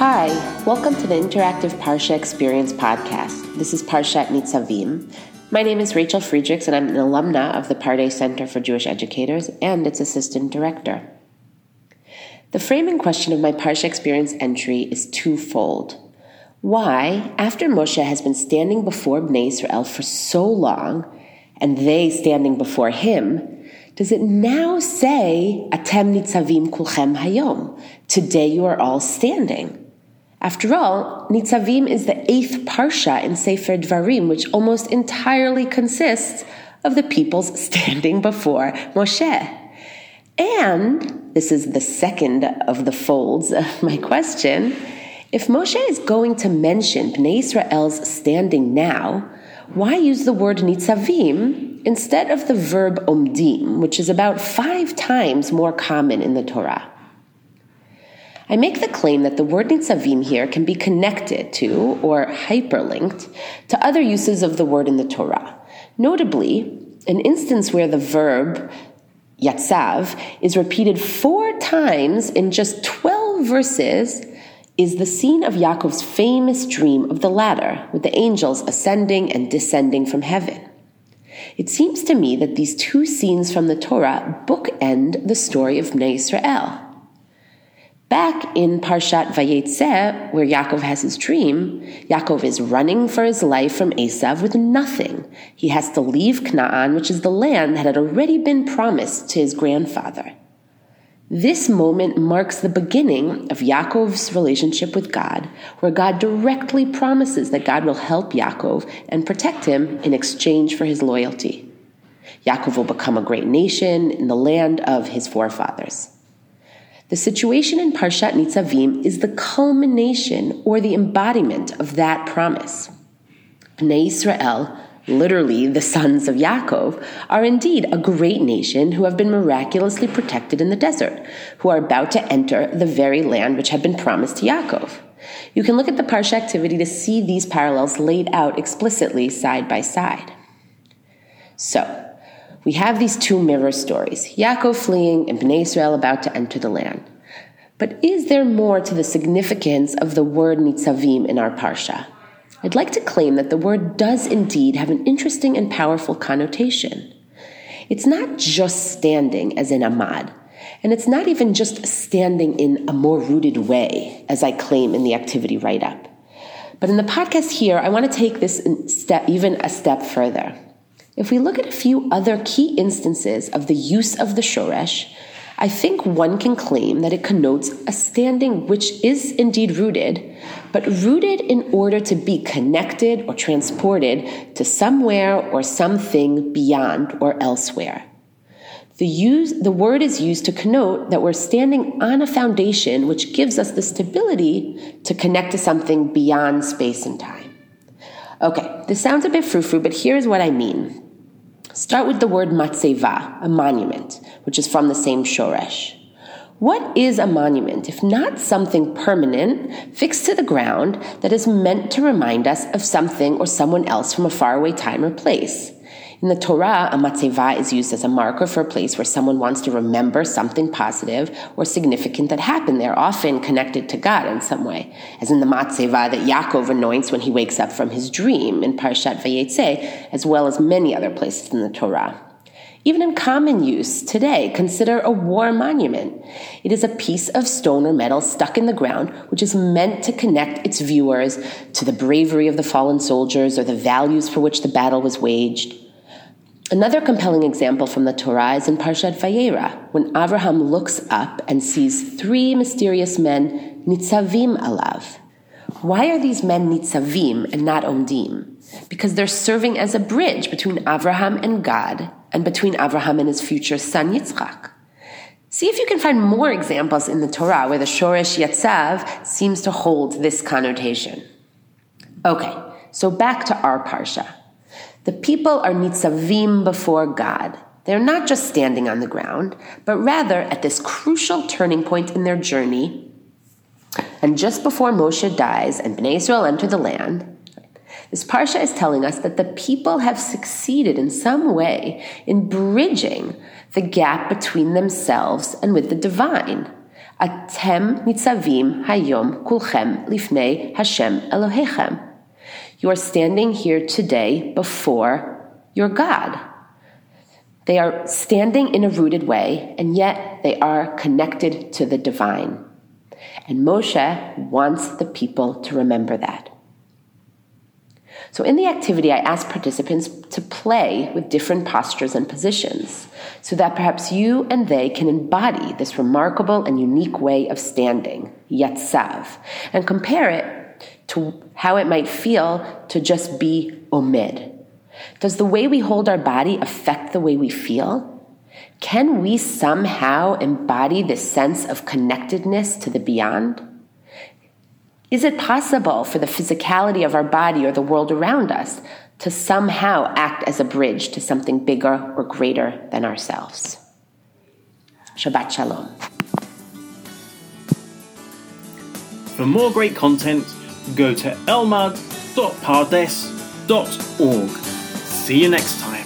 Hi, welcome to the Interactive Parsha Experience podcast. This is Parshat Nitzavim. My name is Rachel Friedrichs, and I'm an alumna of the Pardes Center for Jewish Educators and its assistant director. The framing question of my Parsha Experience entry is twofold. Why, after Moshe has been standing before Bnei Israel for so long, and they standing before him, does it now say, Atem nitzavim kulchem hayom? Today you are all standing. After all, Nitzavim is the eighth parsha in Sefer Dvarim, which almost entirely consists of the people's standing before Moshe. And this is the second of the folds of my question. If Moshe is going to mention Bnei Israel's standing now, why use the word nitzavim instead of the verb omdim, which is about five times more common in the Torah? I make the claim that the word nitzavim here can be connected to or hyperlinked to other uses of the word in the Torah. Notably, an instance where the verb yatsav is repeated four times in just 12 verses is the scene of Yaakov's famous dream of the ladder, with the angels ascending and descending from heaven. It seems to me that these two scenes from the Torah bookend the story of Bnei Israel. Back in Parshat Vayetze, where Yaakov has his dream, Yaakov is running for his life from Esav with nothing. He has to leave Canaan, which is the land that had already been promised to his grandfather. This moment marks the beginning of Yaakov's relationship with God, where God directly promises that God will help Yaakov and protect him in exchange for his loyalty. Yaakov will become a great nation in the land of his forefathers. The situation in Parshat Nitzavim is the culmination or the embodiment of that promise. Bnei Israel, literally the sons of Yaakov, are indeed a great nation who have been miraculously protected in the desert, who are about to enter the very land which had been promised to Yaakov. You can look at the Parsha activity to see these parallels laid out explicitly side by side. So, we have these two mirror stories Yaakov fleeing and Bnei Israel about to enter the land. But is there more to the significance of the word nitzavim in our parsha? I'd like to claim that the word does indeed have an interesting and powerful connotation. It's not just standing as in amad, and it's not even just standing in a more rooted way, as I claim in the activity write up. But in the podcast here, I want to take this step even a step further. If we look at a few other key instances of the use of the shoresh, I think one can claim that it connotes a standing which is indeed rooted, but rooted in order to be connected or transported to somewhere or something beyond or elsewhere. The, use, the word is used to connote that we're standing on a foundation which gives us the stability to connect to something beyond space and time. Okay, this sounds a bit frou-frou, but here's what I mean. Start with the word matzeva, a monument, which is from the same shoresh. What is a monument if not something permanent, fixed to the ground, that is meant to remind us of something or someone else from a faraway time or place? In the Torah, a matzeva is used as a marker for a place where someone wants to remember something positive or significant that happened there, often connected to God in some way, as in the matzeva that Yaakov anoints when he wakes up from his dream in Parshat Vayetze, as well as many other places in the Torah. Even in common use today, consider a war monument. It is a piece of stone or metal stuck in the ground, which is meant to connect its viewers to the bravery of the fallen soldiers or the values for which the battle was waged. Another compelling example from the Torah is in Parshat Vayera, when Abraham looks up and sees three mysterious men nitzavim alav. Why are these men nitzavim and not omdim? Because they're serving as a bridge between Abraham and God and between Abraham and his future son Yitzchak. See if you can find more examples in the Torah where the Shoresh Yatsav seems to hold this connotation. Okay, so back to our Parsha. The people are nitzavim before God. They're not just standing on the ground, but rather at this crucial turning point in their journey. And just before Moshe dies and Bnei Israel enter the land, this parsha is telling us that the people have succeeded in some way in bridging the gap between themselves and with the divine. Atem nitzavim hayom kulchem lifnei Hashem Elohechem. You are standing here today before your God. They are standing in a rooted way, and yet they are connected to the divine. And Moshe wants the people to remember that. So, in the activity, I ask participants to play with different postures and positions so that perhaps you and they can embody this remarkable and unique way of standing, Yatsav, and compare it to how it might feel to just be Omid. Does the way we hold our body affect the way we feel? Can we somehow embody this sense of connectedness to the beyond? Is it possible for the physicality of our body or the world around us to somehow act as a bridge to something bigger or greater than ourselves? Shabbat Shalom. For more great content, go to elmad.pardes.org. See you next time.